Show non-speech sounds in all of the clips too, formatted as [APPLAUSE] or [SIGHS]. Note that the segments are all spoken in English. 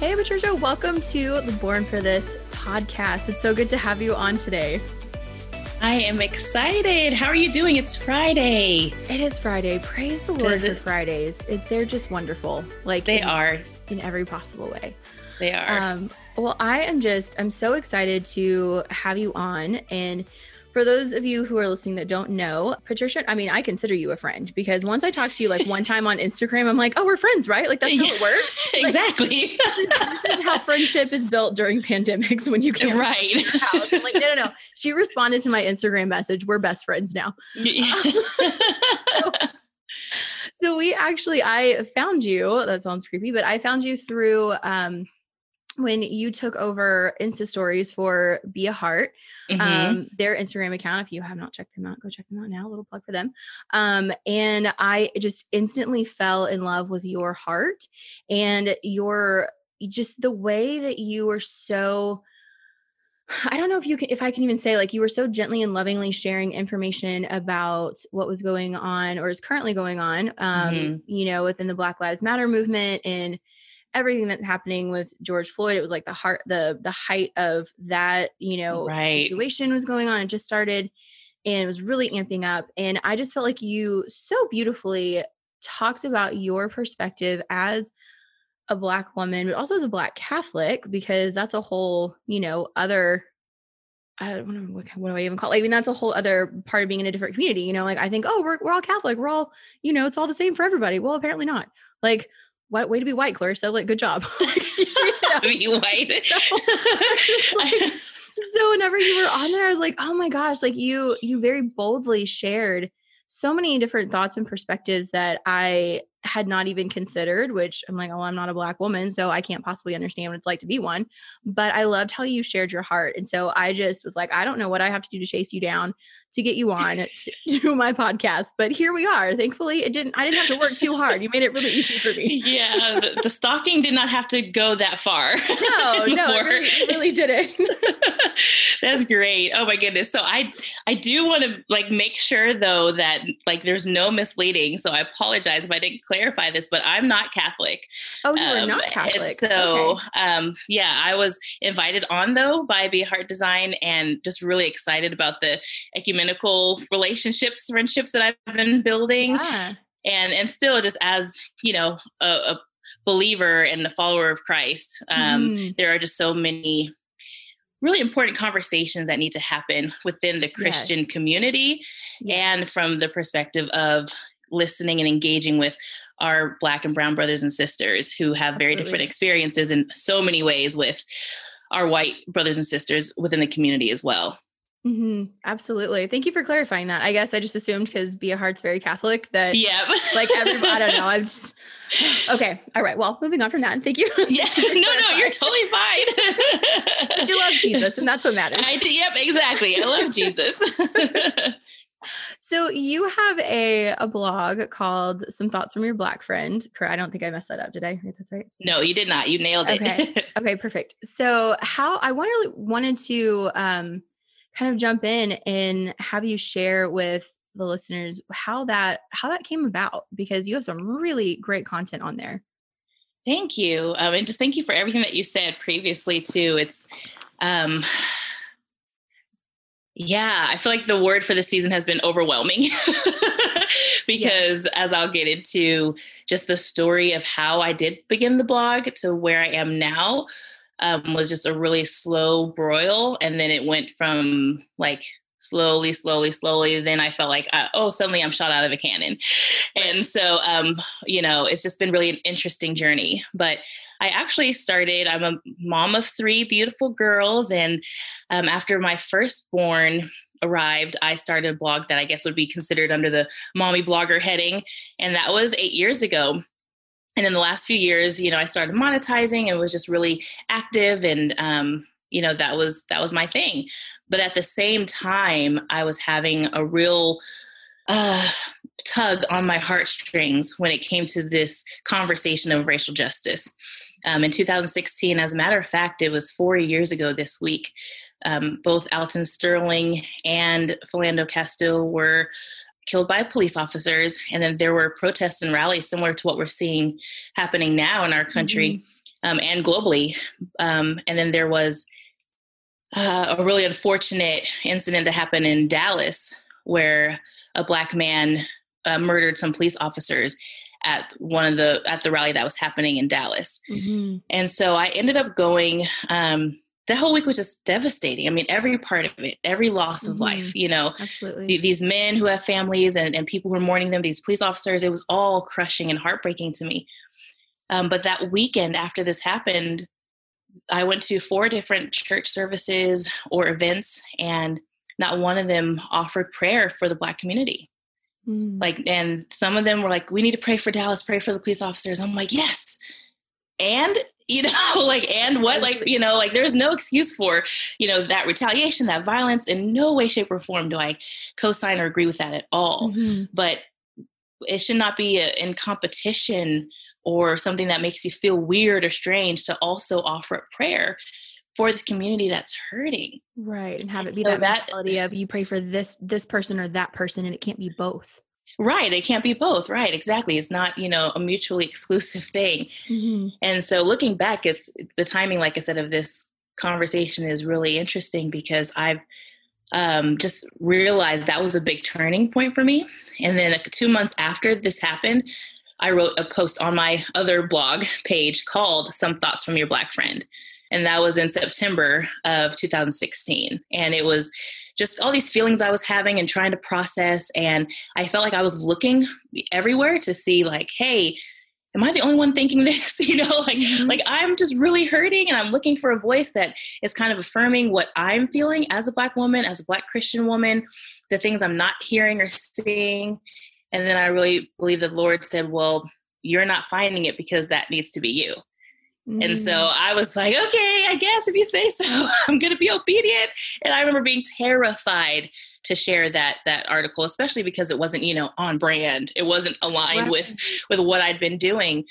Hey, Patricia, welcome to the Born for This podcast. It's so good to have you on today. I am excited. How are you doing? It's Friday. It is Friday. Praise the Lord for Fridays. It, they're just wonderful. Like they in, are in every possible way. They are. Um, well, I am just I'm so excited to have you on and for those of you who are listening that don't know, Patricia, I mean, I consider you a friend because once I talk to you like one time on Instagram, I'm like, oh, we're friends, right? Like that's how it [LAUGHS] works. [LAUGHS] exactly. Like, this, is, how friendship is built during pandemics when you can't right. house. I'm like, no, no, no. She responded to my Instagram message. We're best friends now. so, [LAUGHS] so we actually, I found you. That sounds creepy, but I found you through um, when you took over Insta stories for Be a Heart, mm-hmm. um, their Instagram account. If you have not checked them out, go check them out now. A little plug for them. Um, and I just instantly fell in love with your heart and your just the way that you were so. I don't know if you can, if I can even say like you were so gently and lovingly sharing information about what was going on or is currently going on, um, mm-hmm. you know, within the Black Lives Matter movement and everything that's happening with George Floyd. It was like the heart, the the height of that, you know, right. situation was going on. It just started and it was really amping up. And I just felt like you so beautifully talked about your perspective as a black woman, but also as a black Catholic, because that's a whole, you know, other I don't know what, what do I even call it? I mean, that's a whole other part of being in a different community. You know, like I think, oh, we're we're all Catholic. We're all, you know, it's all the same for everybody. Well, apparently not. Like what way to be white, Clarissa. Like, good job. [LAUGHS] [LAUGHS] be white. [LAUGHS] so, like, so whenever you were on there, I was like, oh my gosh, like you you very boldly shared so many different thoughts and perspectives that I had not even considered, which I'm like, oh, I'm not a black woman, so I can't possibly understand what it's like to be one. But I loved how you shared your heart. And so I just was like, I don't know what I have to do to chase you down to get you on [LAUGHS] to do my podcast. But here we are. Thankfully, it didn't I didn't have to work too hard. You made it really easy for me. Yeah. The, the stalking did not have to go that far. [LAUGHS] No, no, it really, it really didn't. [LAUGHS] That's great. Oh my goodness. So I I do want to like make sure though that like there's no misleading. So I apologize if I didn't clarify this, but I'm not Catholic. Oh, you um, are not Catholic. So, okay. um, yeah, I was invited on though by Be Heart Design, and just really excited about the ecumenical relationships, friendships that I've been building, yeah. and and still just as you know a, a believer and a follower of Christ, um, mm. there are just so many really important conversations that need to happen within the Christian yes. community yes. and from the perspective of listening and engaging with our black and brown brothers and sisters who have very different experiences in so many ways with our white brothers and sisters within the community as well. Mm-hmm. Absolutely. Thank you for clarifying that. I guess I just assumed because Be a Heart's very Catholic that, yeah, like everybody, I don't know. [LAUGHS] I'm just okay. All right. Well, moving on from that. Thank you. Yeah. [LAUGHS] no, no, you're totally fine. but you love Jesus, and that's what matters. I, yep, exactly. I love [LAUGHS] Jesus. So you have a a blog called Some Thoughts from Your Black Friend. I don't think I messed that up. Did I? That's right. No, you did not. You nailed it. Okay. [LAUGHS] okay, perfect. So how I wanted wanted to um kind of jump in and have you share with the listeners how that how that came about because you have some really great content on there. Thank you. Um, and just thank you for everything that you said previously too. It's um yeah, I feel like the word for the season has been overwhelming [LAUGHS] because as I'll get into just the story of how I did begin the blog to where I am now um, was just a really slow broil. And then it went from like slowly, slowly, slowly. Then I felt like, uh, oh, suddenly I'm shot out of a cannon. And so, um, you know, it's just been really an interesting journey. But I actually started, I'm a mom of three beautiful girls. And um, after my firstborn arrived, I started a blog that I guess would be considered under the mommy blogger heading. And that was eight years ago. And in the last few years, you know, I started monetizing and was just really active and, um, you know that was that was my thing. But at the same time i was having a real uh, tug on my heartstrings when it came to this conversation of racial justice. Um, in 2016 as a matter of fact it was four years ago this week um, both alton sterling and philando castile were killed by police officers and then there were protests and rallies similar to what we're seeing happening now in our country mm-hmm. um, and globally. Um, and then there was uh, a really unfortunate incident that happened in Dallas where a black man uh, murdered some police officers at one of the at the rally that was happening in Dallas. Mm-hmm. And so I ended up going um, the whole week was just devastating. I mean, every part of it, every loss of mm-hmm. life, you know, Absolutely. these men who have families and, and people who are mourning them, these police officers, it was all crushing and heartbreaking to me. Um, but that weekend after this happened, I went to four different church services or events, and not one of them offered prayer for the Black community. Mm. Like, and some of them were like, "We need to pray for Dallas, pray for the police officers." I'm like, "Yes." And you know, [LAUGHS] like, and what, like, you know, like, there's no excuse for, you know, that retaliation, that violence. In no way, shape, or form do I co-sign or agree with that at all. Mm-hmm. But it should not be a, in competition or something that makes you feel weird or strange to also offer up prayer for this community that's hurting. Right and have it be so that, that of you pray for this this person or that person and it can't be both. Right it can't be both right exactly it's not you know a mutually [LAUGHS] exclusive thing. Mm-hmm. and so looking back it's the timing like i said of this conversation is really interesting because i've um, just realized that was a big turning point for me. And then two months after this happened I wrote a post on my other blog page called Some Thoughts from Your Black Friend. And that was in September of 2016. And it was just all these feelings I was having and trying to process. And I felt like I was looking everywhere to see, like, hey, am I the only one thinking [LAUGHS] this? [LAUGHS] you know, like mm-hmm. like I'm just really hurting and I'm looking for a voice that is kind of affirming what I'm feeling as a black woman, as a black Christian woman, the things I'm not hearing or seeing. And then I really believe the Lord said, Well, you're not finding it because that needs to be you. Mm. And so mm. I was like, okay, I guess if you say so, [LAUGHS] I'm going to be obedient. And I remember being terrified to share that that article, especially because it wasn't, you know, on brand. It wasn't aligned right. with with what I'd been doing.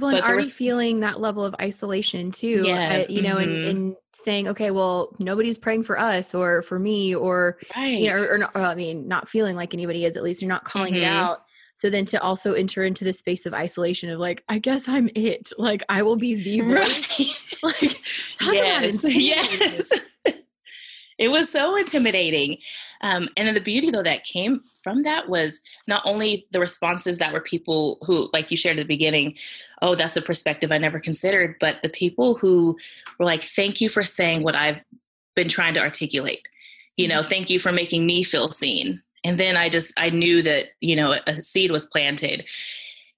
Well, and already was, feeling that level of isolation too. Yeah, uh, you know, mm-hmm. and, and saying, okay, well, nobody's praying for us or for me, or right. you know, or, or, not, or, I mean, not feeling like anybody is. At least you're not calling mm-hmm. it out. So then to also enter into the space of isolation of like, I guess I'm it. Like I will be the [LAUGHS] right. [LAUGHS] [LAUGHS] like talk yes. about Yes. it was so intimidating. Um, and then the beauty though that came from that was not only the responses that were people who, like you shared at the beginning, oh, that's a perspective I never considered, but the people who were like, thank you for saying what I've been trying to articulate. You know, mm-hmm. thank you for making me feel seen. And then I just I knew that you know a seed was planted,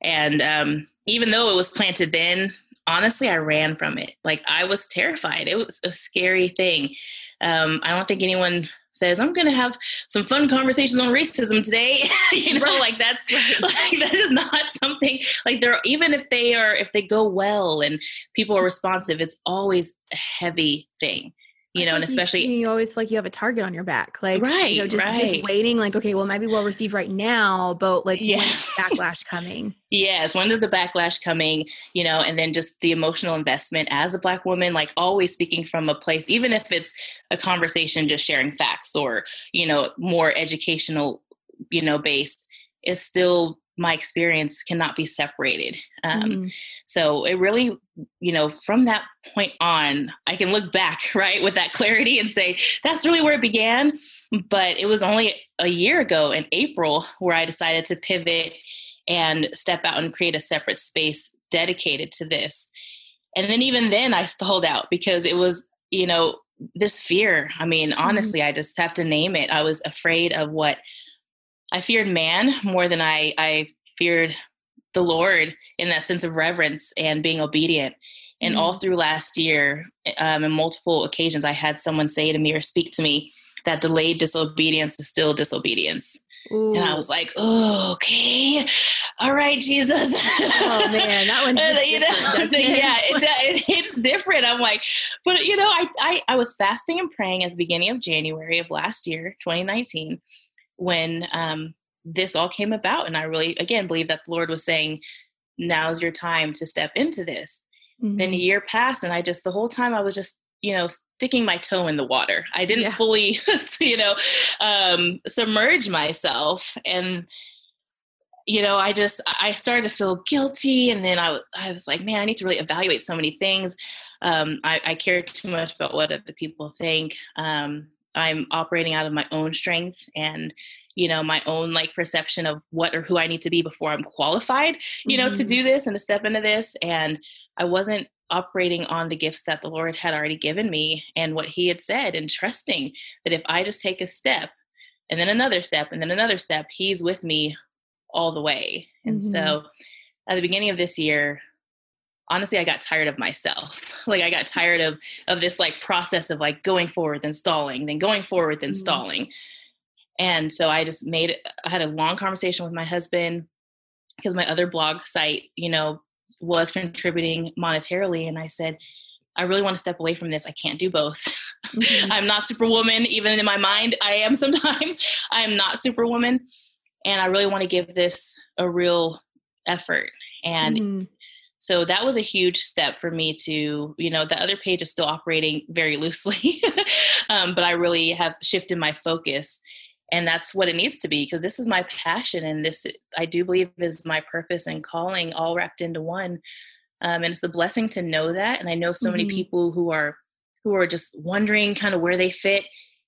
and um, even though it was planted then, honestly, I ran from it. Like I was terrified. It was a scary thing. Um, I don't think anyone says I'm going to have some fun conversations on racism today. [LAUGHS] you know, right. like that's [LAUGHS] like that is not something like they're even if they are if they go well and people are responsive, it's always a heavy thing you know, and especially you, you, always feel like you have a target on your back, like right, you know, just right. just waiting, like okay, well, maybe we'll receive right now, but like yes. backlash coming? [LAUGHS] Yes, when is the backlash coming? You know, and then just the emotional investment as a black woman, like always speaking from a place, even if it's a conversation, just sharing facts or you know, more educational, you know, based, is still my experience cannot be separated. Um, mm. So it really, you know, from that point on, I can look back, [LAUGHS] right, with that clarity and say, that's really where it began. But it was only a year ago in April where I decided to pivot and step out and create a separate space dedicated to this. And then even then, I stalled out because it was, you know, this fear. I mean, mm-hmm. honestly, mm. I just have to name it. I was afraid of what I feared man more than I, I feared the Lord in that sense of reverence and being obedient. And mm-hmm. all through last year, um, in multiple occasions, I had someone say to me or speak to me that delayed disobedience is still disobedience. Ooh. And I was like, oh, okay, all right, Jesus. Oh man, that one. [LAUGHS] you know, yeah, it, [LAUGHS] it, it's different. I'm like, but you know, I, I I was fasting and praying at the beginning of January of last year, 2019, when um, this all came about. And I really, again, believe that the Lord was saying, now's your time to step into this. Mm-hmm. Then a year passed, and I just, the whole time I was just, you know, sticking my toe in the water. I didn't yeah. fully, [LAUGHS] you know, um, submerge myself. And you know, I just I started to feel guilty, and then I I was like, man, I need to really evaluate so many things. Um, I, I care too much about what other people think. Um, I'm operating out of my own strength and you know my own like perception of what or who I need to be before I'm qualified, you know, mm-hmm. to do this and to step into this. And I wasn't operating on the gifts that the Lord had already given me and what He had said, and trusting that if I just take a step and then another step and then another step, He's with me all the way. And mm-hmm. so at the beginning of this year, honestly i got tired of myself. [LAUGHS] Like i got tired of of this like process of like going forward then stalling then going forward then mm-hmm. stalling. And so i just made i had a long conversation with my husband because my other blog site you know was contributing monetarily and i said i really want to step away from this. I can't do both. [LAUGHS] Mm-hmm. i'm not superwoman even in my mind i am [LAUGHS] sometimes. I'm not superwoman and i really want to give this a real effort. And mm-hmm so that was a huge step for me to you know the other page is still operating very loosely [LAUGHS] um, but i really have shifted my focus and that's what it needs to be because this is my passion and this i do believe is my purpose and calling all wrapped into one um, and it's a blessing to know that and i know so mm-hmm. many people who are who are just wondering kind of where they fit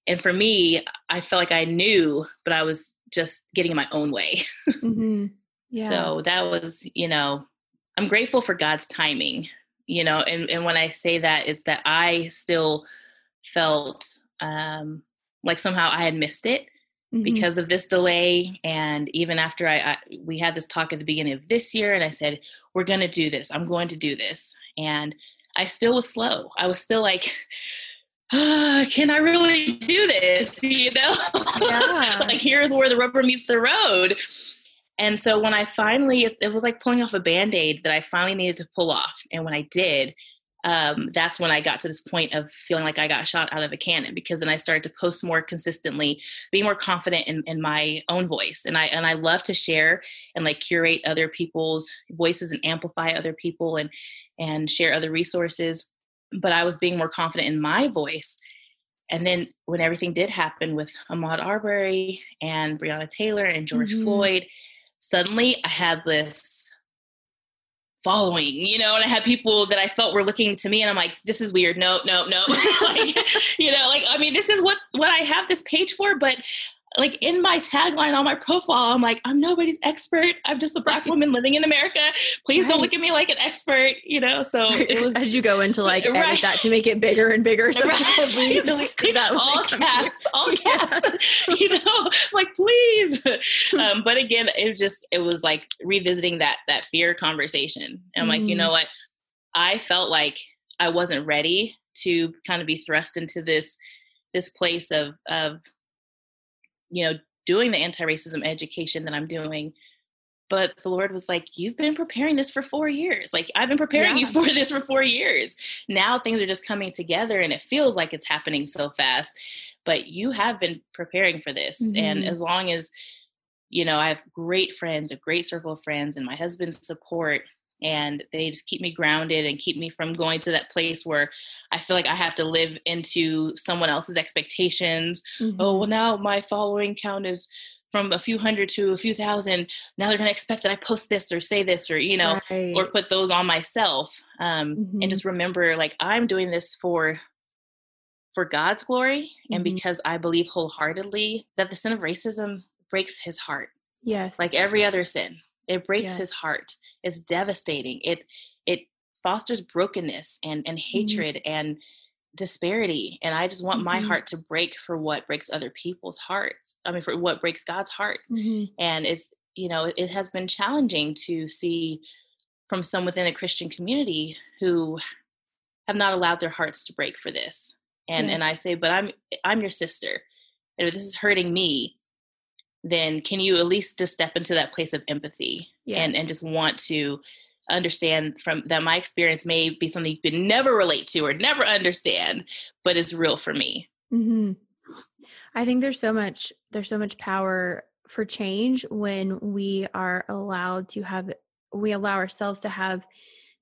and for me i felt like i knew but i was just getting in my own way [LAUGHS] mm-hmm. yeah. so that was you know I'm grateful for God's timing, you know, and, and when I say that, it's that I still felt um, like somehow I had missed it mm-hmm. because of this delay. And even after I, I, we had this talk at the beginning of this year, and I said, we're going to do this, I'm going to do this. And I still was slow. I was still like, oh, [SIGHS] can I really do this? [LAUGHS] You know, yeah. [LAUGHS] like here's where the rubber meets the road. And so when I finally, it, it was like pulling off a band aid that I finally needed to pull off. And when I did, um, that's when I got to this point of feeling like I got shot out of a cannon because then I started to post more consistently, be more confident in, in my own voice. And I and I love to share and like curate other people's voices and amplify other people and and share other resources. But I was being more confident in my voice. And then when everything did happen with Ahmaud Arbery and Breonna Taylor and George mm-hmm. Floyd, suddenly I had this following, you know, and I had people that I felt were looking to me and I'm like, this is weird. No, no, no. [LAUGHS] like, you know, like, I mean, this is what, what I have this page for, but like in my tagline on my profile, I'm like, I'm nobody's expert. I'm just a black woman living in America. Please right. don't look at me like an expert, you know? So [LAUGHS] it was as you go into like right. [LAUGHS] edit that to make it bigger and bigger. So right. people [LAUGHS] easily see that. all caps, all caps, you know, like please. Um, but again, it was just, it was like revisiting that, that fear conversation. And I'm mm. like, you know mm. what? I felt like I wasn't ready to kind of be thrust into this, this place of, of you know, doing the anti-racism education that I'm doing. But the Lord was like, You've been preparing this for four years. Like, I've been preparing [LAUGHS] yeah. you for this for four years. Now things are just coming together and it feels like it's happening so fast. But you have been preparing for this. Mm-hmm. And as long as, you know, I have great friends, a great circle of friends, and my husband's support, and they just keep me grounded and keep me from going to that place where I feel like I have to live into someone else's expectations. Mm-hmm. Oh, well, now my following count is from a few hundred to a few thousand. Now they're going to expect that I post this or say this or, you know, right. or put those on myself. Um, mm-hmm. And just remember, like, I'm doing this for for God's glory mm-hmm. and because I believe wholeheartedly that the sin of racism breaks his heart. Yes. Like every other sin. It breaks yes. his heart. It's devastating. It it fosters brokenness and and mm-hmm. hatred and disparity. And I just want mm-hmm. my heart to break for what breaks other people's hearts. I mean, for what breaks God's heart. Mm-hmm. And it's you know it, has been challenging to see from some within the Christian community who have not allowed their hearts to break for this. And yes. and I say, but I'm I'm your sister. And if this is hurting me, then can you at least just step into that place of empathy yes. and, and just want to understand from that my experience may be something you could never relate to or never understand, but it's real for me. Mm-hmm. I think there's so much there's so much power for change when we are allowed to have we allow ourselves to have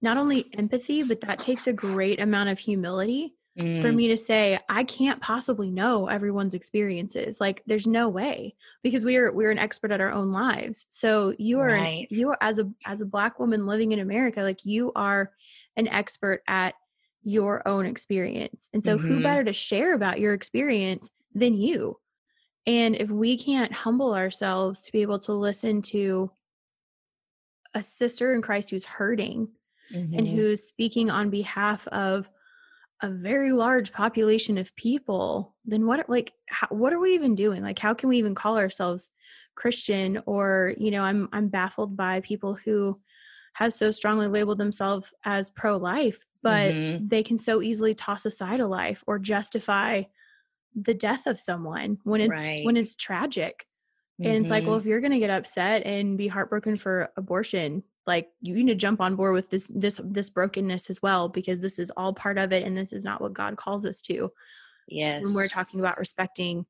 not only empathy but that takes a great amount of humility mm. for me to say I can't possibly know everyone's experiences. Like there's no way because we are we're an expert at our own lives. So you are right. an, you are as a as a black woman living in America, like you are an expert at your own experience. And so mm-hmm. who better to share about your experience than you? And if we can't humble ourselves to be able to listen to a sister in Christ who's hurting mm-hmm. and who's speaking on behalf of a very large population of people, then what like how, what are we even doing? Like how can we even call ourselves Christian or, you know, I'm I'm baffled by people who have so strongly labeled themselves as pro-life, but mm-hmm. they can so easily toss aside a life or justify the death of someone when it's right. when it's tragic. And mm-hmm. it's like, well, mm-hmm. if you're going to get upset and be heartbroken for abortion, like you need to jump on board with this this this brokenness as well because this is all part of it and this is not what God calls us to. Yes. When we're talking about respecting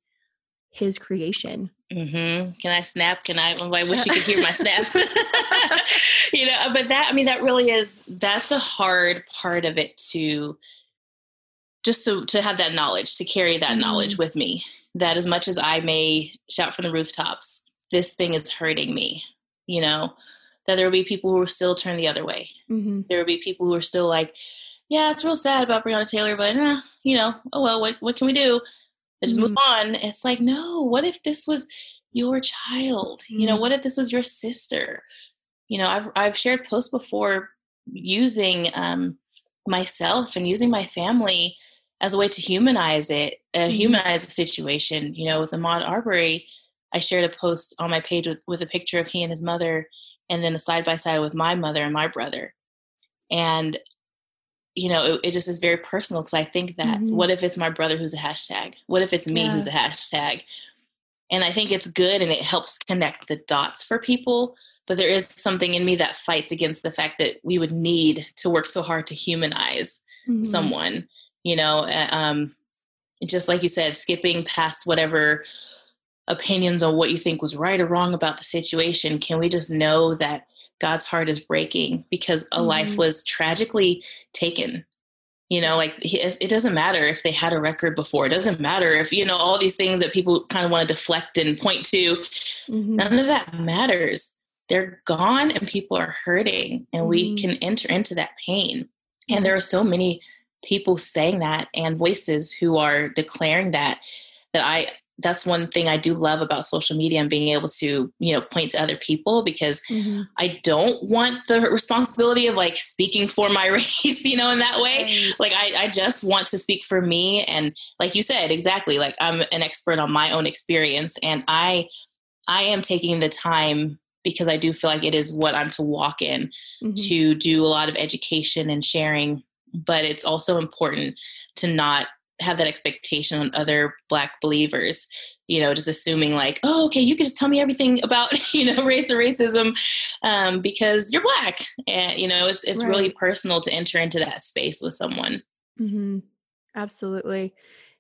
his creation. Mm-hmm. Can I snap? Can I? I wish you could hear my [LAUGHS] snap. [LAUGHS] you know, but that I mean, that really is that's a hard part of it to just to to have that knowledge, to carry that mm-hmm. knowledge with me. That as much as I may shout from the rooftops, this thing is hurting me. You know, that there will be people who will still turn the other way. Mm-hmm. There will be people who are still like, yeah, it's real sad about Breonna Taylor, but eh, you know, oh well, what what can we do? And just mm-hmm. move on. It's like, no, what if this was your child? Mm-hmm. You know, mm-hmm. what if this was your sister? You know, I've I've shared posts before using um, myself and using my family as a way to humanize it, uh, humanize the situation. You know, with Ahmaud Arbery, I shared a post on my page with, with a picture of he and his mother and then a side by side with my mother and my brother. And, you know, it, it just is very personal because I think that mm-hmm. what if it's my brother who's a hashtag? What if it's me yeah. who's a hashtag? And I think it's good and it helps connect the dots for people. But there is something in me that fights against the fact that we would need to work so hard to humanize mm-hmm. someone, you know, um, just like you said, skipping past whatever opinions on what you think was right or wrong about the situation. Can we just know that God's heart is breaking because a mm-hmm. life was tragically taken? You know, like it doesn't matter if they had a record before. It doesn't matter if, you know, all these things that people kind of want to deflect and point to. Mm-hmm. None of that matters. They're gone and people are hurting, and mm-hmm. we can enter into that pain. And there are so many people saying that and voices who are declaring that that I that's one thing I do love about social media and being able to, you know, point to other people because mm-hmm. I don't want the responsibility of like speaking for my [LAUGHS] race, you know, in that way. Right. Like I, I just want to speak for me. And like you said, exactly, like I'm an expert on my own experience and I I am taking the time because I do feel like it is what I'm to walk in mm-hmm. to do a lot of education and sharing. But it's also important to not have that expectation on other black believers you know just assuming like oh okay you can just tell me everything about [LAUGHS] you know race or racism um, because you're black and you know it's, it's right. really personal to enter into that space with someone mm-hmm. absolutely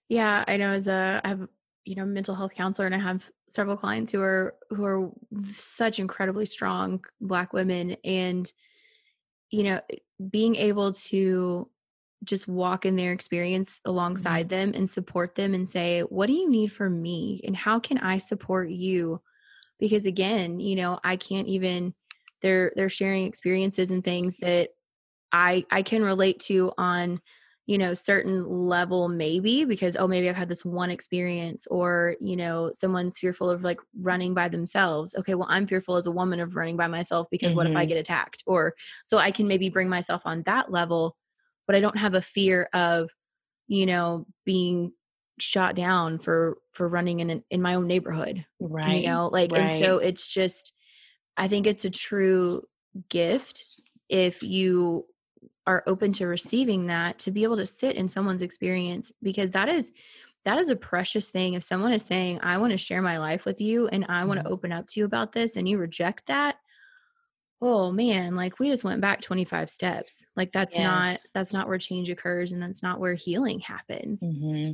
yeah i know as a i have you know mental health counselor and i have several clients who are who are such incredibly strong black women and you know being able to just walk in their experience alongside mm-hmm. them and support them and say, What do you need from me? And how can I support you? Because again, you know, I can't even they're they're sharing experiences and things that I I can relate to on you know certain level maybe because oh maybe i've had this one experience or you know someone's fearful of like running by themselves okay well i'm fearful as a woman of running by myself because mm-hmm. what if i mm-hmm. get attacked or so i can maybe bring myself on that level but I don't have a fear of, you know, being shot down for for running in an, in my own neighborhood. Right. You know, like right. and so it's just I think it's a true gift if you are open to receiving that to be able to sit in someone's experience because that is that is a precious thing if someone is saying i want to share my life with you and i want to mm-hmm. open up to you about this and you reject that oh man like we just went back 25 steps like that's yes. not that's not where change occurs and that's not where healing happens mm-hmm.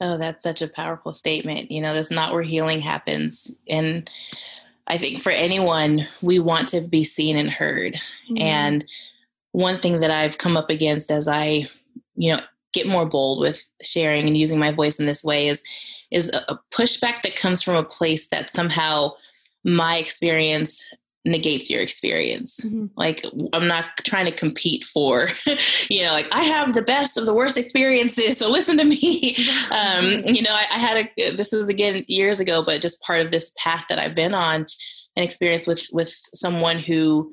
oh that's such a powerful statement you know that's not where healing happens and i think for anyone we want to be seen and heard mm-hmm. and one thing that i've come up against as i you know get more bold with sharing and using my voice in this way is is a pushback that comes from a place that somehow my experience negates your experience. Mm-hmm. Like I'm not trying to compete for, [LAUGHS] you know, like I have the best of the worst experiences, so listen to me. [LAUGHS] um, you know, I, I, had a this was again years ago, but just part of this path that I've been on, an experience with with someone who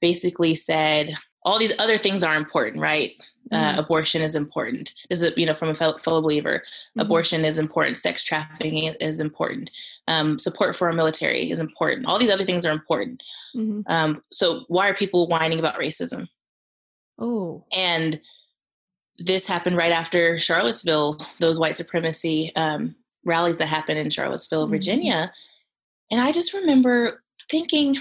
basically said all these other things are important, right? Uh, mm-hmm. Abortion is important. This is, you know, from a fellow, fellow believer, mm-hmm. abortion is important. Sex trafficking is important. Um, support for our military is important. All these other things are important. Mm-hmm. Um, so why are people whining about racism? Oh, and this happened right after Charlottesville, those white supremacy um, rallies that happened in Charlottesville, mm-hmm. Virginia. And I just remember thinking,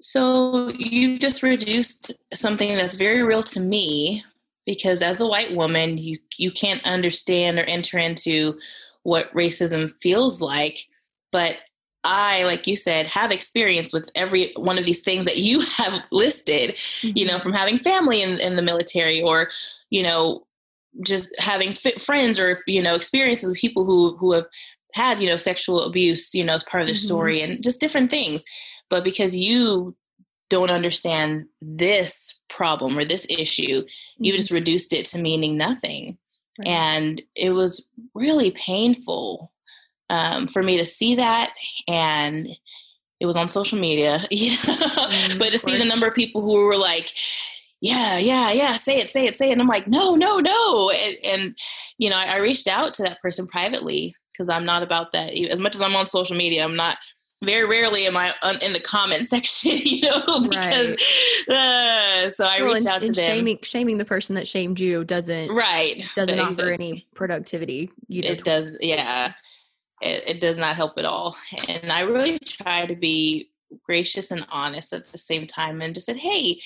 so you just reduced something that's very real to me because as a white woman, you you can't understand or enter into what racism feels like, but I, like you said, have experience with every one of these things that you [LAUGHS] have listed, mm-hmm. you know, mm-hmm. from having family in, in the military or, you know, just having friends or, you know, experiences with people who, who have had, you know, sexual abuse, you know, as part of their mm-hmm. story and just different things but because you don't understand this problem or this issue, mm-hmm. you just reduced it to meaning nothing. Right. And it was really painful um, for me to see that. And it was on social media, [LAUGHS] you know? mm, but to see the number of people who were like, yeah, yeah, yeah, say it, say it, say it. And I'm like, no, no, no. And, and you know, I, I reached out to that person privately because I'm not about that. As much as I'm on social media, I'm not very rarely am I in the comment [LAUGHS] section, you know, [LAUGHS] because right. uh, so I well, reached and, out to them. Shaming, shaming the person that shamed you doesn't right doesn't offer any productivity. You know, it does, yeah. It, it does not help at all. And I really try to be gracious and honest at the same time, and just said, "Hey,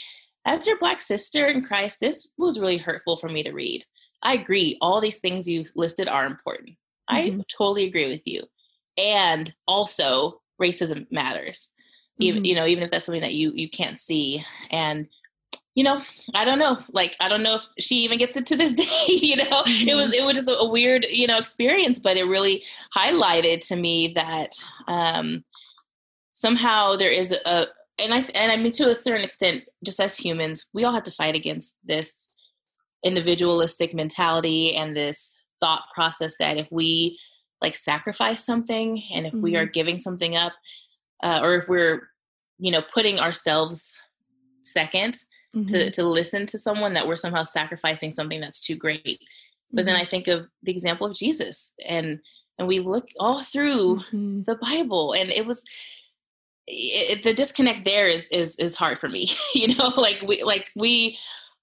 as your black sister in Christ, this was really hurtful for me to read. I agree. All these things you listed are important. Mm-hmm. I totally agree with you." And also, racism matters mm-hmm. even you know even if that's something that you you can't see and you know i don't know like i don't know if she even gets it to this [LAUGHS] day you know mm-hmm. it was it was just a, weird you know experience but it really highlighted to me that um somehow there is a and i and i mean to a certain extent just as humans we all have to fight against this individualistic mentality and this thought process that if we like sacrifice something and if mm-hmm. we are mm-hmm. giving something up uh, or if we're you know putting ourselves 2nd mm-hmm. to to listen to someone that we're somehow sacrificing something that's too great but then mm-hmm. i think of the example of jesus and and we look all through mm-hmm. the bible and it was it, the disconnect there is is is hard for me [LAUGHS] you know like we like we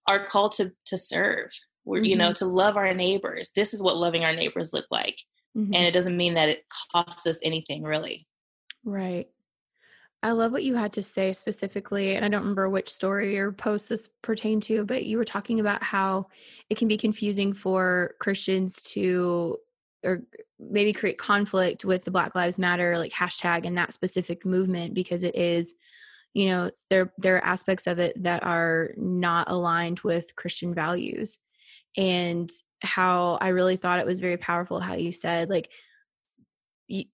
are called to to serve we're you know mm-hmm. to love our neighbors this is what loving our neighbors look like Mm-hmm. And it doesn't mean that it costs us anything really. Right. I love what you had to say specifically. And I don't remember which story or post this pertained to, but you were talking about how it can be confusing for Christians to or maybe create conflict with the Black Lives Matter like hashtag and that specific movement because it is, you know, there there are aspects of it that are not aligned with Christian values. And how I really thought it was very powerful how you said like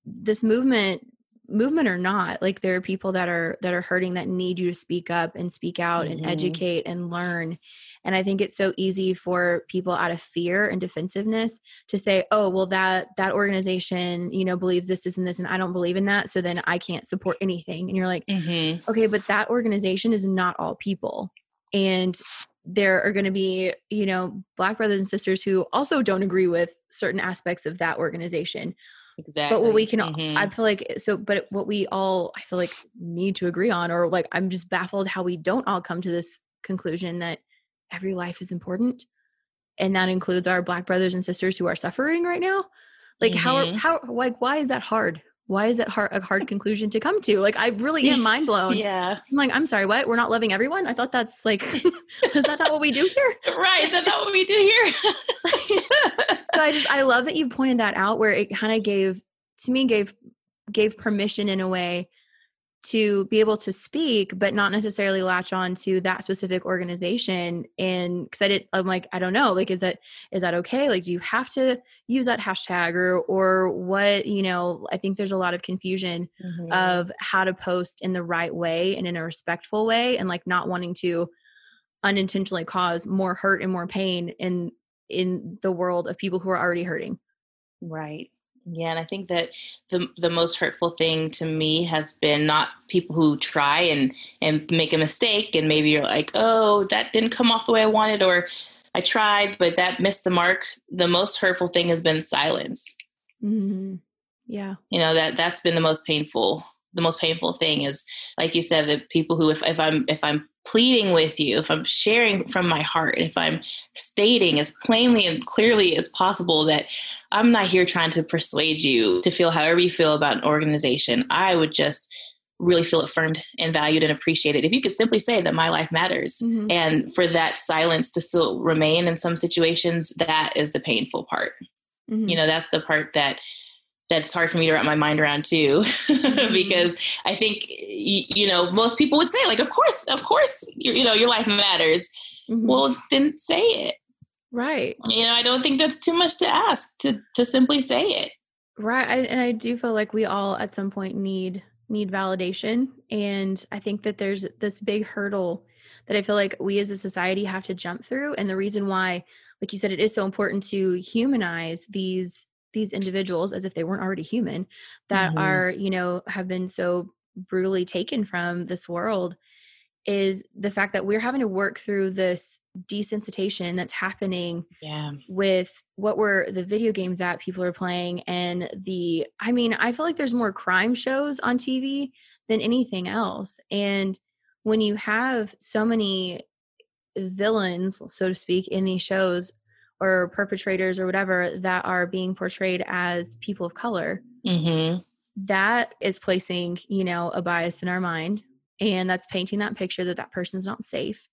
this movement movement or not like there are people that are that are hurting that need you to speak up and speak out mm-hmm. and educate and learn and i think it's so easy for people out of fear and defensiveness to say oh well that that organization you know believes this this and this and i don't believe in that so then i can't support anything and you're like mm-hmm. okay but that organization is not all people and there are going to be you know black brothers and sisters who also don't agree with certain aspects of that organization exactly but what we can mm-hmm. i feel like so but what we all i feel like need to agree on or like i'm just baffled how we don't all come to this conclusion that every life is important and that includes our black brothers and sisters who are suffering right now like mm-hmm. how how like why is that hard why is it hard, a hard conclusion to come to? Like, I really am [LAUGHS] mind blown. yeah. I'm like, I'm sorry, what? We're not loving everyone? I thought that's like, [LAUGHS] is that not what we do here? [LAUGHS] right. Is that not what we do here? but I just, I love that you pointed that out where it kind of gave, to me, gave, gave permission in a way to be able to speak but not necessarily latch on to that specific organization and because i did i'm like i don't know like is that is that okay? Like do you have to use that hashtag or or what you know i think there's a lot of confusion mm-hmm. of how to post in the right way and in a respectful way and like not wanting to unintentionally cause more hurt and more pain in in the world of people who are already hurting. Right yeah, and I think that the the most hurtful thing to me has been not people who try and and make a mistake and maybe you're like, "Oh, that didn't come off the way I wanted," or "I tried, but that missed the mark." The most hurtful thing has been silence. Mm-hmm. Yeah, you know that that's been the most painful. The most painful thing is, like you said, the people who, if, if I'm if I'm pleading with you, if I'm sharing from my heart, if I'm stating as plainly and clearly as possible that I'm not here trying to persuade you to feel however you feel about an organization, I would just really feel affirmed and valued and appreciated if you could simply say that my life matters mm-hmm. and for that silence to still remain in some situations that is the painful part mm-hmm. you know that's the part that that's hard for me to wrap my mind around too [LAUGHS] mm-hmm. because i think you know most people would say like of course of course you know your life matters mm-hmm. well then say it right you know i don't think that's too much to ask to to simply say it right I, and i do feel like we all at some point need need validation and i think that there's this big hurdle that i feel like we as a society have to jump through and the reason why like you said it is so important to humanize these these individuals as if they weren't already human that mm-hmm. are you know have been so brutally taken from this world is the fact that we're having to work through this desensitization that's happening yeah. with what were the video games that people are playing and the i mean i feel like there's more crime shows on tv than anything else and when you have so many villains so to speak in these shows or perpetrators or whatever that are being portrayed as people of color mm-hmm. that is placing you know a bias in our mind and that's painting that picture that that person's not safe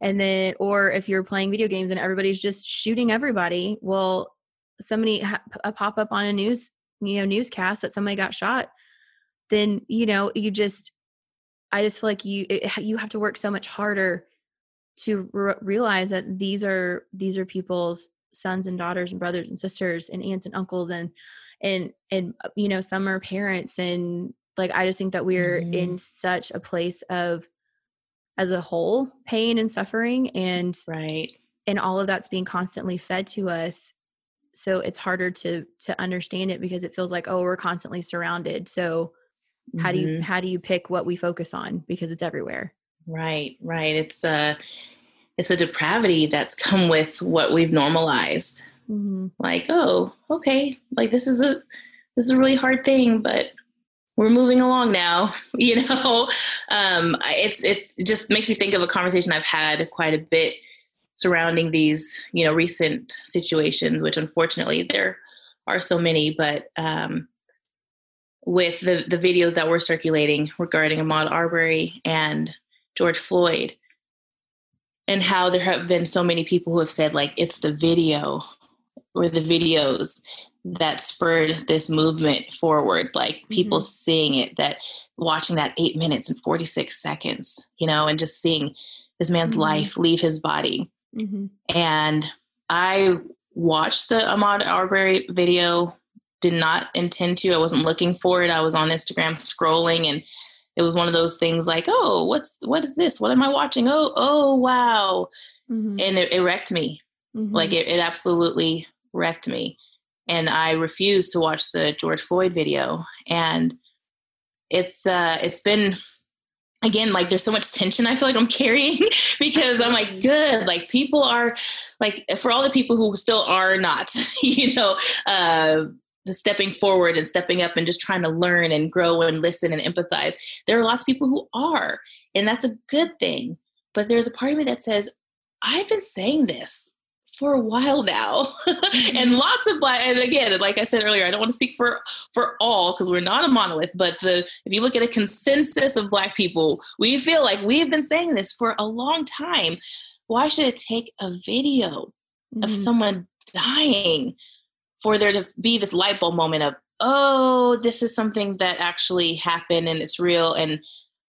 and then or if you're playing video games and everybody's just shooting everybody well somebody ha- a pop up on a news you know newscast that somebody got shot then you know you just i just feel like you it, you have to work so much harder to re- realize that these are these are people's sons and daughters and brothers and sisters and aunts and uncles and and and uh, you know some are parents and like i just think that we're mm-hmm. in such a place of as a whole pain and suffering and right and all of that's being constantly fed to us so it's harder to to understand it because it feels like oh we're constantly surrounded so mm-hmm. how do you mm-hmm. how do you pick what we focus on because it's everywhere Right, right. It's a it's a depravity that's come with what we've normalized. Mm-hmm. Like, oh, okay, like this is a this is a really hard thing, but we're moving along now. [LAUGHS] You know, um, it's it just makes me think of a conversation I've had quite a bit surrounding these you know recent situations, which unfortunately there are so many, but um, with the the videos that were circulating regarding Ahmaud Arbery and George Floyd and how there have been so many people who have said like it's the video or the videos that spurred this movement forward like people mm-hmm. seeing it that watching that 8 minutes and 46 seconds you know and just seeing this man's mm-hmm. life leave his body mm-hmm. and i watched the ahmaud arbery video did not intend to i wasn't looking for it i was on instagram scrolling and it was one of those things like, oh, what's what is this? What am I watching? Oh, oh, wow, mm-hmm. and it, it, wrecked me. Mm-hmm. Like it, it absolutely wrecked me, and I refused to watch the George Floyd video. And it's uh, it's been again like there's so much tension i feel like i'm [LAUGHS] carrying because i'm like good like people are like for all the people who still are not [LAUGHS] you know uh stepping forward and stepping up and just trying to learn and grow and listen and empathize. There are lots of people who are, and that's a good thing. But there's a part of me that says, I've been saying this for a while now [LAUGHS] mm-hmm. and lots of black and again like i said earlier i don't want to speak for for all because we're not a monolith but the if you look at a consensus of black people we feel like we've been saying this for a long time why should it take a video mm-hmm. of someone dying for there to be this light bulb moment of oh this is something that actually happened and it's real and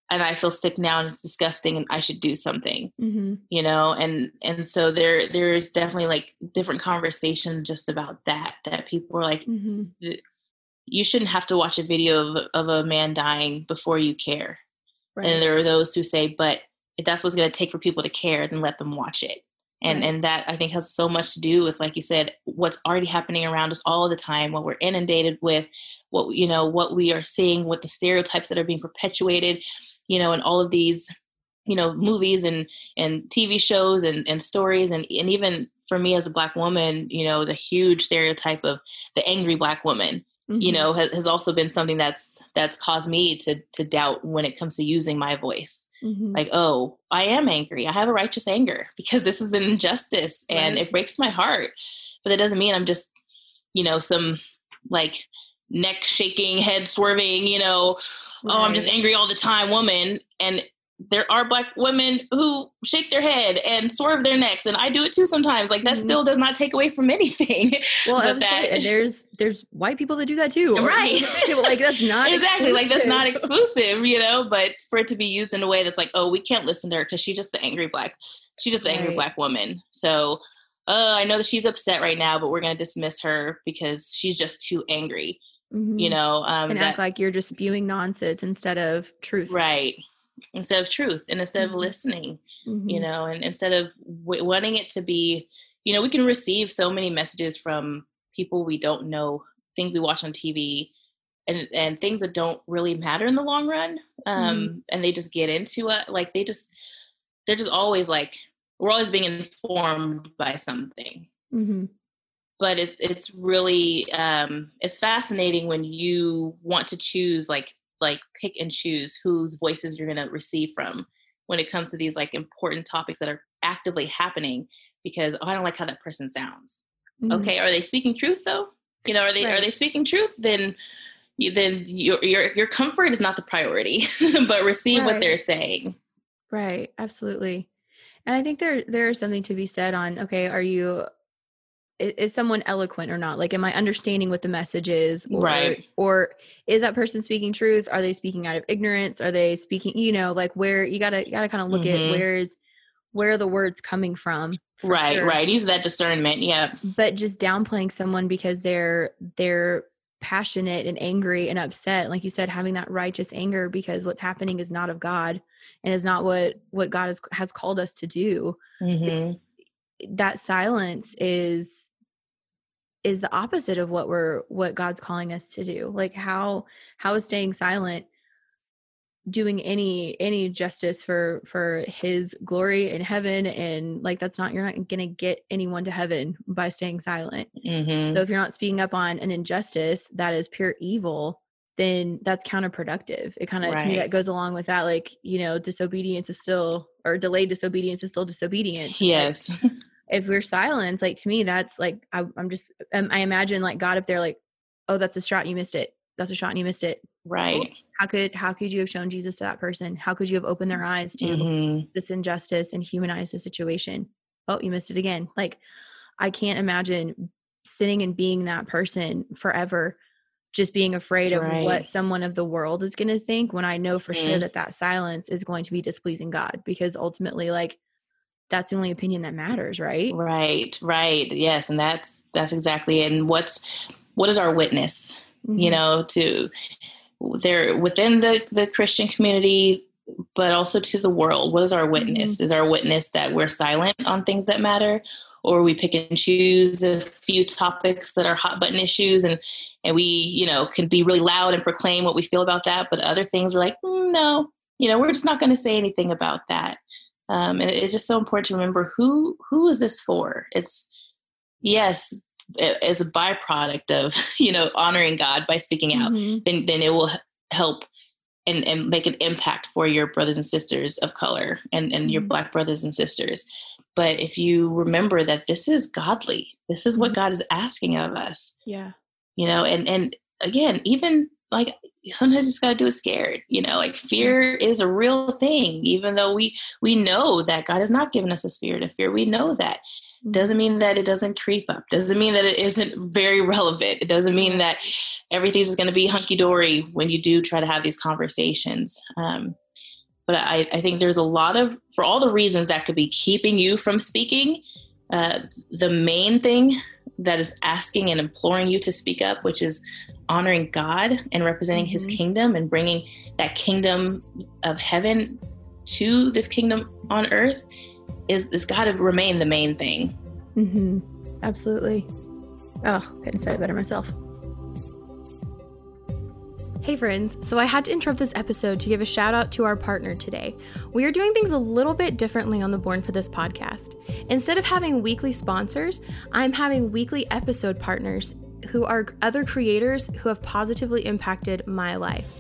and i feel sick now and it's disgusting and i should do something mm-hmm. you know and and so there there's definitely like different conversations just about that that people are like mm-hmm. you shouldn't have to watch a video of, of a man dying before you care right. and there are those who say but if that's what's going to take for people to care then let them watch it and right. and that i think has so much to do with like you said what's already happening around us all the time what we're inundated with what you know what we are seeing with the stereotypes that are being perpetuated you know and all of these you know movies and and tv shows and and stories and and even for me as a black woman you know the huge stereotype of the angry black woman mm-hmm. you know has, has, also been something that's that's caused me to to doubt when it comes to using my voice mm-hmm. like oh i am angry i have a righteous anger [LAUGHS] because this is an injustice and right. it breaks my heart but that doesn't mean i'm just you know some like neck shaking head swerving you know right. oh i'm just angry all the time woman and there are black women who shake their head and swerve their necks and i do it too sometimes like that mm-hmm. still does not take away from [LAUGHS] anything well but that and there's there's white people that do that too right like that's not [LAUGHS] exactly exclusive. like that's not exclusive you know but for it to be used in a way that's like oh we can't listen to her because she's just the angry black she's just the right. angry black woman so uh, i know that she's upset right now but we're going to dismiss her because she's just too angry mm-hmm. you know um, and that, act like you're just spewing nonsense instead of truth right instead of truth and instead mm-hmm. of listening mm-hmm. you know and instead of w- wanting it to be you know we can receive so many messages from people we don't know things we watch on tv and and things that don't really matter in the long run um mm-hmm. and they just get into it like they just they're just always like we're always being informed by something mm-hmm. but it, it's really um it's fascinating when you want to choose like like pick and choose whose voices you're going to receive from when it comes to these like important topics that are actively happening because oh, I don't like how that person sounds. Mm-hmm. Okay, are they speaking truth though? You know, are they right. are they speaking truth? Then you, then your your your comfort is not the priority, [LAUGHS] but receive right. what they're saying. Right, absolutely. And I think there there is something to be said on okay, are you is someone eloquent or not? Like am i understanding what the message is? Or, right. or is that person speaking truth? Are they speaking out of ignorance? Are they speaking you know like where you gotta you gotta kind of look mm-hmm. at where's where are the words coming from right sure. right. Use that discernment. Yeah but just downplaying someone because they're they're passionate and angry and upset like you said having that righteous anger because what's happening is not of god and is not what what god has, has called us to do. Mm-hmm that silence is is the opposite of what we're what God's calling us to do. Like how how is staying silent doing any any justice for for his glory in heaven and like that's not you're not going to get anyone to heaven by staying silent. Mm-hmm. So if you're not speaking up on an injustice that is pure evil, then that's counterproductive. It kind of right. to me that goes along with that like, you know, disobedience is still or delayed disobedience is still disobedience. Yes. Like, [LAUGHS] if we're silent, like to me, that's like I, am just um, I imagine like God up there, like, oh, that's a shot, you missed it. That's a shot, and you missed it. Right. How could how could you have shown Jesus to that person? How could you have opened their eyes to mm-hmm. this injustice and humanized the situation? Oh, you missed it again. Like, I can't imagine sitting and being that person forever just being afraid of right. what someone of the world is going to think when I know for mm-hmm. sure that that silence is going to be displeasing God because ultimately like that's the only opinion that matters, right? Right, right. Yes, and that's that's exactly it. And what's what is our witness? Mm-hmm. You know, to there within the the Christian community, but also to the world. What is our witness? Mm-hmm. Is our witness that we're silent on things that matter, or we pick and choose a few topics that are hot button issues, and and we you know can be really loud and proclaim what we feel about that, but other things we're like, mm, no, you know, we're just not going to say anything about that. Um, and it's just so important to remember who who is this for? It's yes, as a byproduct of [LAUGHS] you know honoring God by speaking out, mm-hmm. then then it will help and, and make an impact for your brothers and sisters of color and, and your mm-hmm. black brothers and sisters. But if you remember that this is godly, this is what mm-hmm. God is asking of us. Yeah. You know, and and again, even like sometimes you just got to do it scared you know like fear is a real thing even though we we know that god has not given us a spirit of fear we know that mm-hmm. doesn't mean that it doesn't creep up doesn't mean that it isn't very [LAUGHS] relevant it doesn't mean that everything's going to be hunky-dory when you do try to have these conversations um, but I, I think there's a lot of for all the reasons that could be keeping you from speaking uh, the main thing that is asking and imploring you to speak up which is honoring God and representing mm-hmm. his kingdom and bringing that kingdom of heaven to this kingdom on earth is, is got to remain the main thing. Mm-hmm. Absolutely. Oh, couldn't say it better myself. Hey friends, so I had to interrupt this episode to give a shout out to our partner today. We are doing things a little bit differently on the Born for This podcast. Instead of having weekly sponsors, I'm having weekly episode partners who are other creators who have positively impacted my life.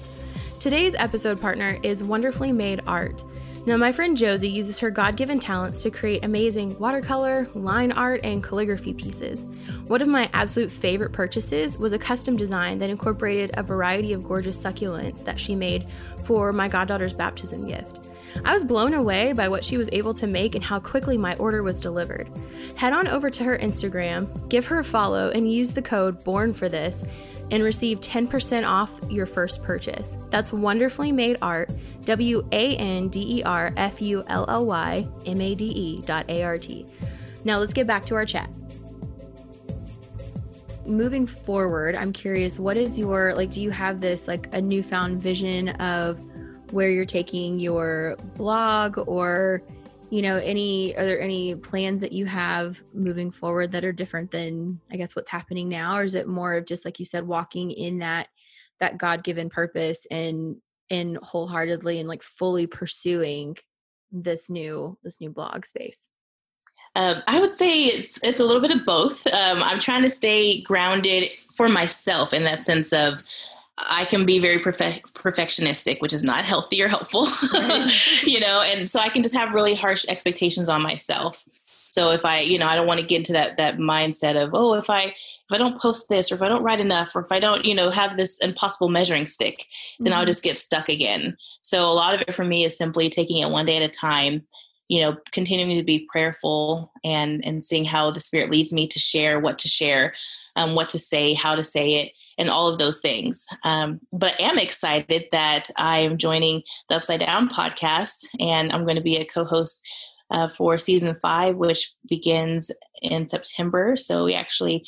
Today's episode partner is Wonderfully Made Art. Now, my friend Josie uses her God given talents to create amazing watercolor, line art, and calligraphy pieces. One of my absolute favorite purchases was a custom design that incorporated a variety of gorgeous succulents that she made for my goddaughter's baptism gift. I was blown away by what she was able to make and how quickly my order was delivered. Head on over to her Instagram, give her a follow, and use the code BORN for this and receive 10% off your first purchase. That's Wonderfully Made Art, W A N D E R F U L L Y M A D E dot A R T. Now let's get back to our chat. Moving forward, I'm curious, what is your, like, do you have this, like, a newfound vision of where you're taking your blog or you know any are there any plans that you have moving forward that are different than i guess what's happening now or is it more of just like you said walking in that that god-given purpose and and wholeheartedly and like fully pursuing this new this new blog space um, I would say it's it's a little bit of both. Um, I'm trying to stay grounded for myself in that sense of I can be very perfect, perfectionistic, which is not healthy or helpful, [LAUGHS] you know, and so I can just have really harsh expectations on myself. So if I, you know, I don't want to get into that that mindset of, oh, if I if I don't post this or if I don't write enough or if I don't, you know, have this impossible measuring stick, then mm-hmm. I'll just get stuck again. So a lot of it for me is simply taking it one day at a time, you know, continuing to be prayerful and and seeing how the spirit leads me to share what to share um, what to say, how to say it, and all of those things. Um, but I am excited that I am joining the Upside Down podcast, and I'm going to be a co host uh, for season five, which begins in September. So we actually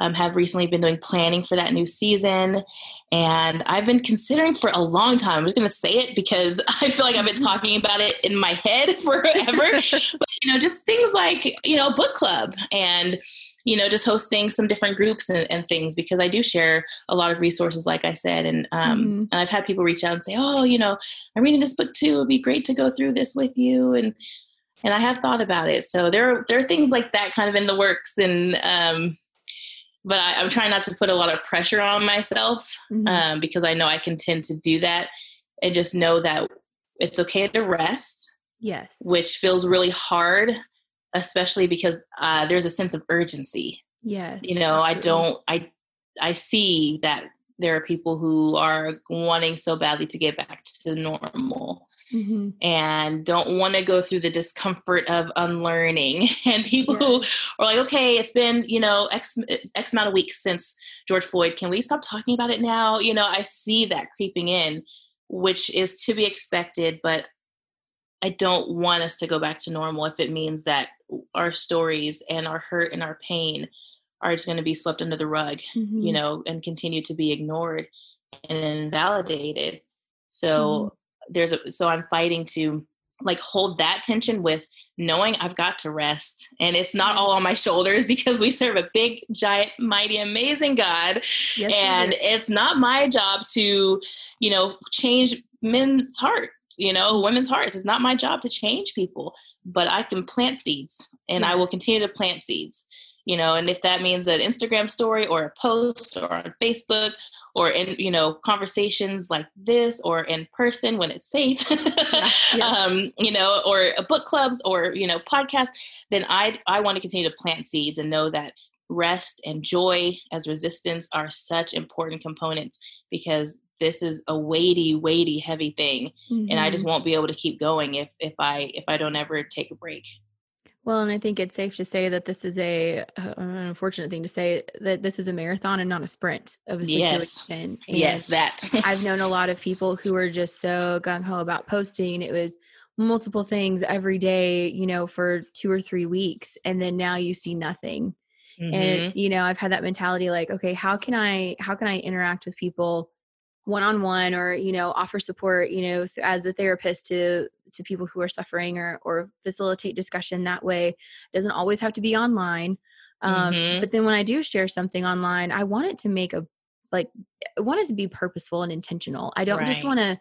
um, have recently been doing planning for that new season. And I've been considering for a long time. I'm just going to say it because [LAUGHS] I feel like I've been mm-hmm. talking about it in my head [LAUGHS] forever. [LAUGHS] but, you know, just things like, you know, book club and, you know, just hosting some different groups and, and things because I do share a lot of resources, like I said. And, um, mm-hmm. and I've had people reach out and say, oh, you know, I'm reading this book too. It'd be great to go through this with you. And, and I have thought about it. So there are, there are things like that kind of in the works. And, um, but I, am trying not to put a lot of pressure on myself mm-hmm. um, because I know I can tend to do that and just know that it's okay to rest. Yes. Which feels really hard, especially because uh, there's a sense of urgency. Yes. You know, absolutely. I don't, I, I see that there are people who are wanting so badly to get back to normal mm-hmm. and don't want to go through the discomfort of unlearning [LAUGHS] and people yeah. who are like okay it's been you know x x amount of weeks since george floyd can we stop talking about it now you know i see that creeping in which is to be expected but i don't want us to go back to normal if it means that our stories and our hurt and our pain are just going to be swept under the rug, mm-hmm. you know, and continue to be ignored and invalidated. So mm-hmm. there's a, so I'm fighting to like hold that tension with knowing I've got to rest and it's not all on my shoulders [LAUGHS] because we serve a big, giant, mighty, amazing God. Yes, and it it's not my job to, you know, change men's hearts, you know, women's hearts. It's not my job to change people, but I can plant seeds and yes. I will continue to plant seeds you know and if that means an instagram story or a post or on facebook or in you know conversations like this or in person when it's safe [LAUGHS] yeah, yeah. um you know or book clubs or you know podcasts then i i want to continue to plant seeds and know that rest and joy as resistance are such important components because this is a weighty, weighty, heavy thing, mm-hmm. and I just mm-hmm. won't be able to keep going if if I if I don't ever take a break. Well, and I think it's safe to say that this is a uh, an unfortunate thing to say that this is a marathon and not a sprint of a situation. Yes, yes that I've known a lot of [LAUGHS] people who are just so gung ho about posting. It was multiple things every day, you know, for two or three weeks, and then now you see nothing. Mm-hmm. And you know, I've had that mentality like, okay, how can I how can I interact with people one on one, or you know, offer support, you know, as a therapist to to people who are suffering or or facilitate discussion that way it doesn't always have to be online um, mm-hmm. but then when i do share something online i want it to make a like i want it to be purposeful and intentional i don't right. just want to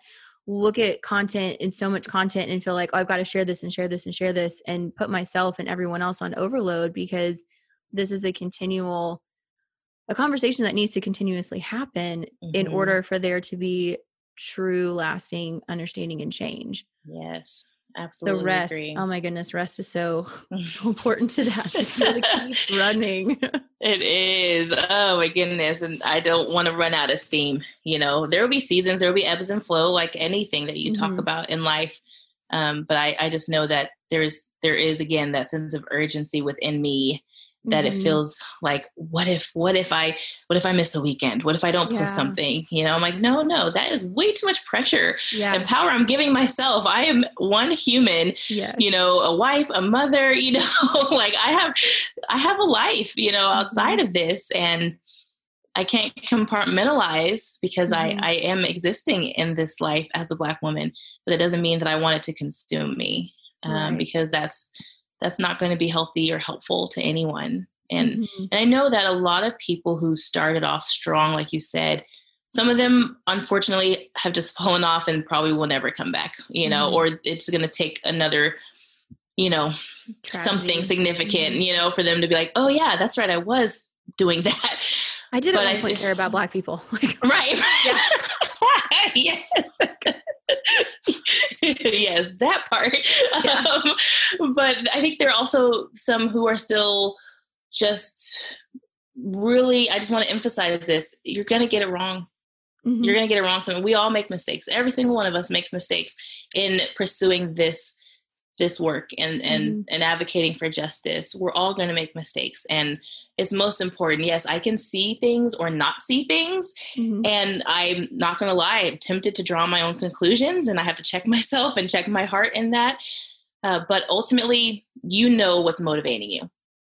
look at content and so much content and feel like oh i've got to share this and share this and share this and put myself and everyone else on overload because this is a continual a conversation that needs to continuously happen mm-hmm. in order for there to be true lasting understanding and change yes absolutely the rest agree. oh my goodness rest is so [LAUGHS] so [LAUGHS] important to that keep running [LAUGHS] it is oh my goodness and i don't want to run out of steam you know there will be seasons there will be ebbs and flow like anything that you mm-hmm. talk about in life um, but I, I just know that there's there is again that sense of urgency within me that mm-hmm. it feels like what if what if i what if i miss a weekend what if i don't yeah. post something you know i'm like no no that is way too much pressure yeah. and power i'm giving myself i am one human yes. you know a wife a mother [LAUGHS] you know like i have i have a life you know outside mm-hmm. of this and i can't compartmentalize because mm-hmm. i i am existing in this life as a black woman but it doesn't mean that i want it to consume me um, right. because that's that's not going to be healthy or helpful to anyone. And, mm-hmm. and I know that a lot of people who started off strong, like you said, some of them unfortunately have just [LAUGHS] fallen off and probably will never come back, you know, mm-hmm. or it's going to take another, you know, Tragedy. something significant, mm-hmm. you know, for them to be like, oh, yeah, that's right, I was doing [LAUGHS] that. I did at one point care about Black people. [LAUGHS] right. [LAUGHS] yes. [LAUGHS] yes, that part. Yeah. Um, but I think there are also some who are still just really, I just want to emphasize this. You're going to get it wrong. Mm-hmm. You're going to get it wrong. So we all make mistakes. Every single one of us makes mistakes in pursuing this this work and and mm-hmm. and advocating for justice we're all going to make mistakes and it's most important yes i can see things or not see things mm-hmm. and i'm not going to lie i'm tempted to draw my own conclusions and i have to check [LAUGHS] myself and check my heart in that uh, but ultimately you know what's motivating you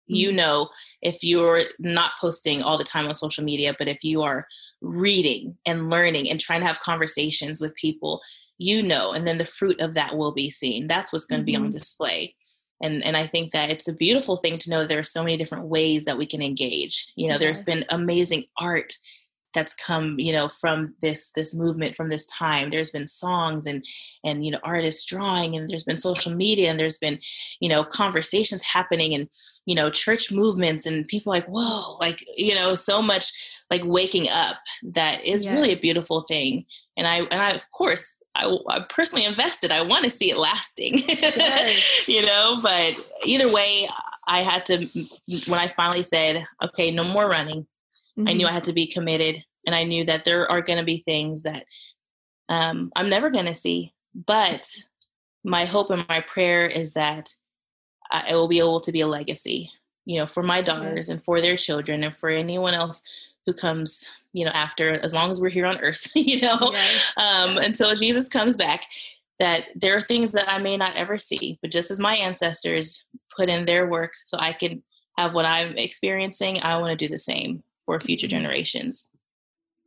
you mm-hmm. know if you're not posting all the time on social media but if you are reading and learning and trying to have conversations with people you know and then the fruit of that will be seen that's what's going to be mm-hmm. on display and and i think that it's a beautiful thing to know there are so many different ways that we can engage you know yes. there's been amazing art that's come you know from this this movement from this time there's been songs and and you know artists drawing and there's been social media and there's been you know conversations happening and you know church movements and people like whoa like you know so much like waking up that is yes. really a beautiful thing and i and i of course I, I personally invested i want to see it lasting yes. [LAUGHS] you know but either way i had to when i finally said okay no more running Mm-hmm. I knew I mm-hmm. had to be committed, and I knew that there are going to be things that um, I'm never going to see. But my hope and my prayer is that I will be able to be a legacy, you know, for my daughters yes. and for their children and for anyone else who comes, you know, after, as long as we're here on earth, [LAUGHS] you know, yes. Um, yes. until Jesus comes back. That there are things that I may not ever see, but just as my ancestors put in their work so I can have what I'm experiencing, I want to do the same for future mm-hmm. generations.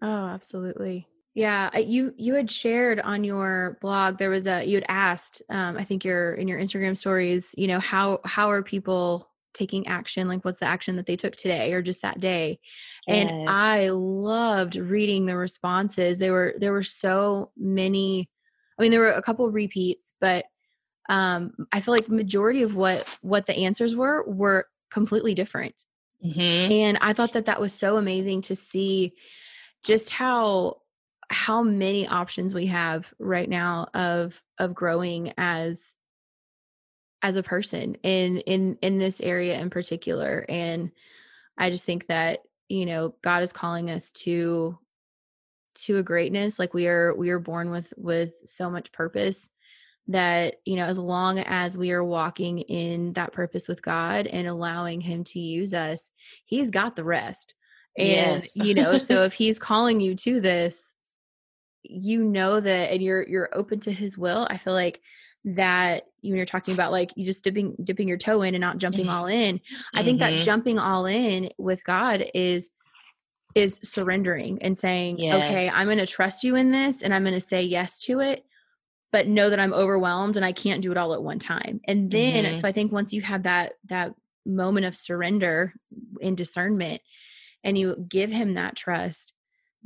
Oh, absolutely. Yeah, you you had shared on your blog there was a you had asked um, I think you're in your Instagram stories you know how how are people taking action like what's the action that they took today or just that day yes. and I loved reading the responses there were there were so many I mean there were a couple repeats but um, I feel like majority of what what the answers were were completely different Mm-hmm. And I thought that that was so amazing to see just how how many options we have right now of of growing as as a person in in in this area in particular and i just think that you know god is calling us to to a greatness like we are we are born with with so much purpose that you know as long as we are walking in that purpose with god and allowing him to use us he's got the rest and yes. you know so if [LAUGHS] he's calling you to this you know that and you're you're open to his will i feel like that when you're talking about like you just dipping dipping your toe in and not jumping all [LAUGHS] in i think that mm-hmm. jumping all in with god is is surrendering and saying yes. okay i'm going to trust you in this and i'm going to say yes to it but know that i'm overwhelmed and i can't do it all at one time and then mm-hmm. so i think once you have that that moment of surrender in discernment and you give him that trust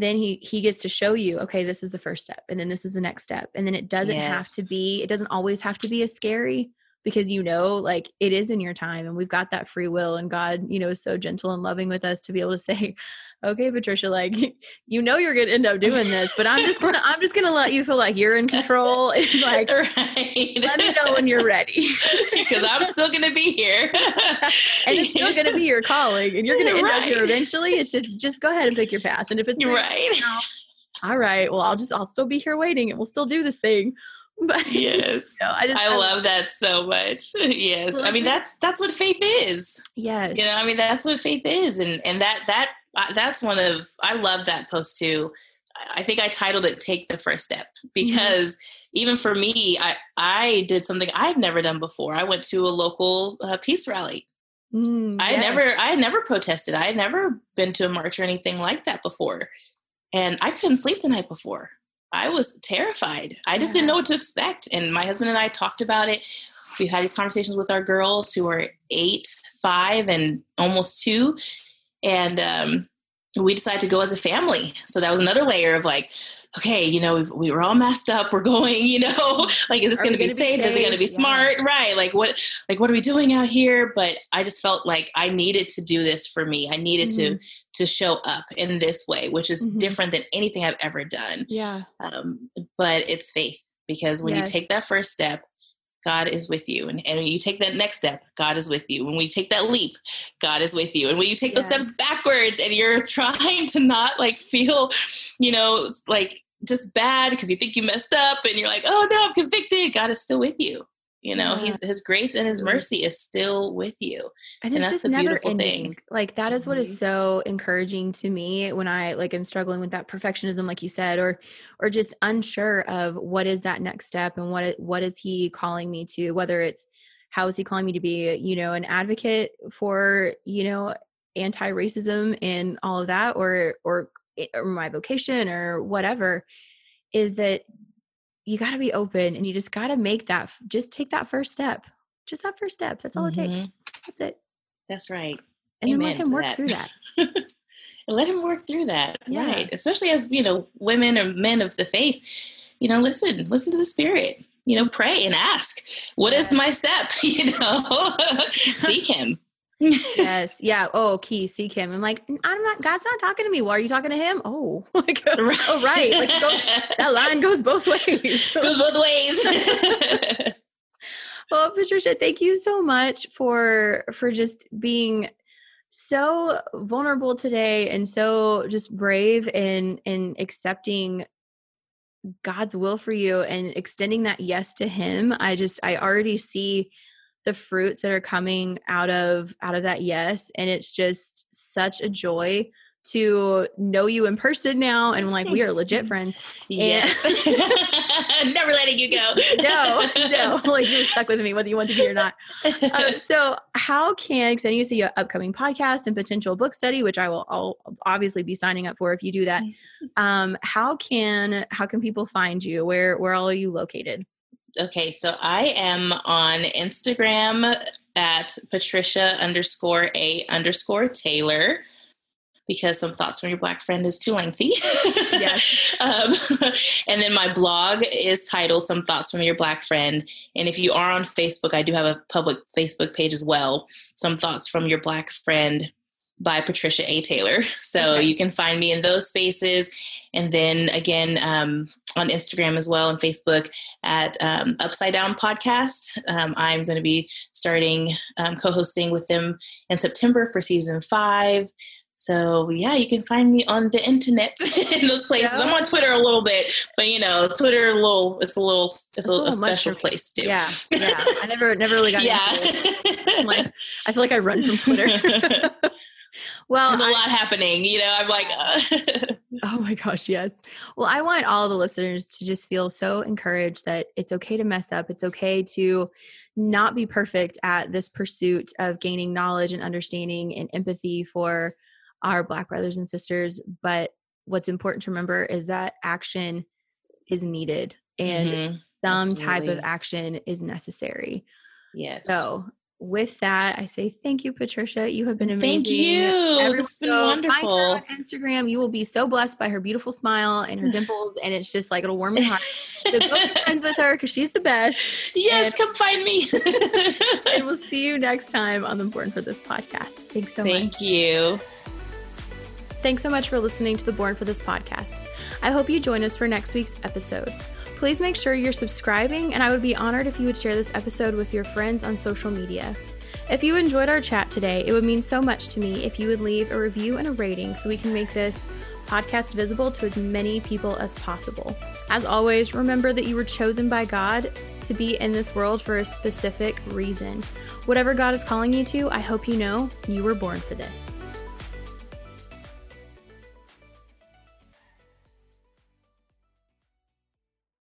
then he he gets to show you okay this is the first step and then this is the next step and then it doesn't yes. have to be it doesn't always have to be as scary because you know like it is in your time and we've got that free will and god you know is so gentle and loving with us to be able to say [LAUGHS] okay patricia like [LAUGHS] you know you're gonna end up doing this but i'm just gonna i'm just gonna let you feel like you're in control [LAUGHS] and like right. let me know when you're ready. Because i'm still gonna be here. And it's still gonna be your calling and you're gonna end right. up here eventually. It's just just go ahead and pick your path and if it's right. All right well i'll just i'll still be here waiting and we'll still do this thing [LAUGHS] But yes, you know, I just I, I love that so much. [LAUGHS] Yes, I mean that's that's what faith is. Yes, you know, I mean that's what faith is, and and that that uh, that's one of I love that post too. I think I titled it "Take the First Step" mm-hmm. because mm-hmm. even for me, I I did something I've never done before. I went to a local uh, peace rally. Mm, I yes. never I had never protested. I had never been to a march or anything like that before, and I couldn't sleep the night before. I was terrified. I just didn't know what to expect. And my husband and I talked about it. We've had these conversations with our girls who are eight, five, and almost two. And um, we decided to go as a family. So that was another layer of like, okay, you know, we were all messed up. We're going, [LAUGHS] you know, like, is this going to be safe? Is it going to be yeah. smart? Right. Like what, like, what are we doing out here? But I just felt like I needed to do this for me. I needed mm-hmm. to, to show up in this way, which is mm-hmm. different than anything I've ever done. Yeah. Um, but it's faith because when yes. you take that first step, God is with you. And, and when you take that next step, God is with you. When we take that leap, God is with you. And when you take those steps backwards and you're [LAUGHS] trying to not like feel, you know, like just bad because you think you messed up and you're like, oh no, I'm convicted, God is still with you. You know, yeah. he's his grace and his mercy is still with you. And, and that's the beautiful ending. thing. Like that is what mm-hmm. so encouraging to me when I like am struggling with that perfectionism, like you said, or or just unsure of what is that next step and what what is he calling me to, whether it's how is he calling me to be, you know, an advocate for, you know, anti-racism and all of that, or or, or my vocation or whatever, is that you got to be open and you just got to make that just take that first step just that first step that's all mm-hmm. it takes mm-hmm. that's it that's right and Amen then let him work that. through that [LAUGHS] and let him work through that yeah. right especially as you know women or men of the faith you know listen listen to the spirit you know pray and ask What yeah. is my step [LAUGHS] you know [LAUGHS] seek him yes. Yeah. Oh, key, seek him. I'm like, I'm not, God's not talking to me. Why are you talking to him? Oh, [LAUGHS] like, right. [LAUGHS] oh, right. Like, goes, that line goes both ways. [LAUGHS] goes both ways. well, Patricia, thank you so much for, for just being so vulnerable today and so just brave and, and accepting God's will for you and extending that yes to him. I just, I already see the fruits that are coming out of out of that yes and it's just such a joy to know you in person now and like we are legit friends. [LAUGHS] Yes. [LAUGHS] Never letting you go. [LAUGHS] No no like you're stuck with me whether you want to be or not. Uh, so how can because i know you see your upcoming podcast and potential book study which i will I'll obviously be signing up for if you do that. Um how can how can people find you? Where where all are you located Okay, so I am on Instagram at Patricia underscore A underscore Taylor because some thoughts from your black friend is too lengthy. yes. [LAUGHS] um, and then my blog is titled Some Thoughts from Your Black Friend. And if you are on Facebook, I do have a public Facebook page as well. Some Thoughts from Your Black Friend by Patricia A. Taylor. So okay. you can find me in those spaces. And then again, um, on Instagram as well and Facebook at um, Upside Down Podcast. Um, I'm going to be starting um, co hosting with them in September for season five. So yeah, you can find me on the internet [LAUGHS] in those places. Yeah. I'm on Twitter a little bit, but you know, Twitter a little it's a little it's, it's a, little, a special place too. Yeah, yeah. I [LAUGHS] never never really got. Yeah, [LAUGHS] like I feel like I run from Twitter. Well, there's a I, lot happening. You know, I'm like. Uh. [LAUGHS] oh my gosh, yes. Well, I want all the listeners to just feel so encouraged that it's okay to mess up. It's okay to not be perfect at this pursuit of gaining knowledge and understanding and empathy for our Black brothers and sisters. But what's important to remember is that action is needed and mm-hmm. some Absolutely. type of action is necessary. Yes. So with that, I say thank you, Patricia. You have been amazing. Thank you. Everyone has been wonderful. on Instagram. You will be so blessed by her beautiful smile and her [LAUGHS] dimples, and it's just like it'll warm your heart. so go be [LAUGHS] friends with her because she's the best. Yes, and, come find me. and [LAUGHS] we'll see you next time on the Born for This podcast. Thanks so thank much. Thank you. Thanks so much for listening to the Born for This podcast. I hope you join us for next week's episode. Please make sure you're subscribing, and I would be honored if you would share this episode with your friends on social media. If you enjoyed our chat today, it would mean so much to me if you would leave a review and a rating so we can make this podcast visible to as many people as possible. As always, remember that you were chosen by God to be in this world for a specific reason. Whatever God is calling you to, I hope you know you were born for this.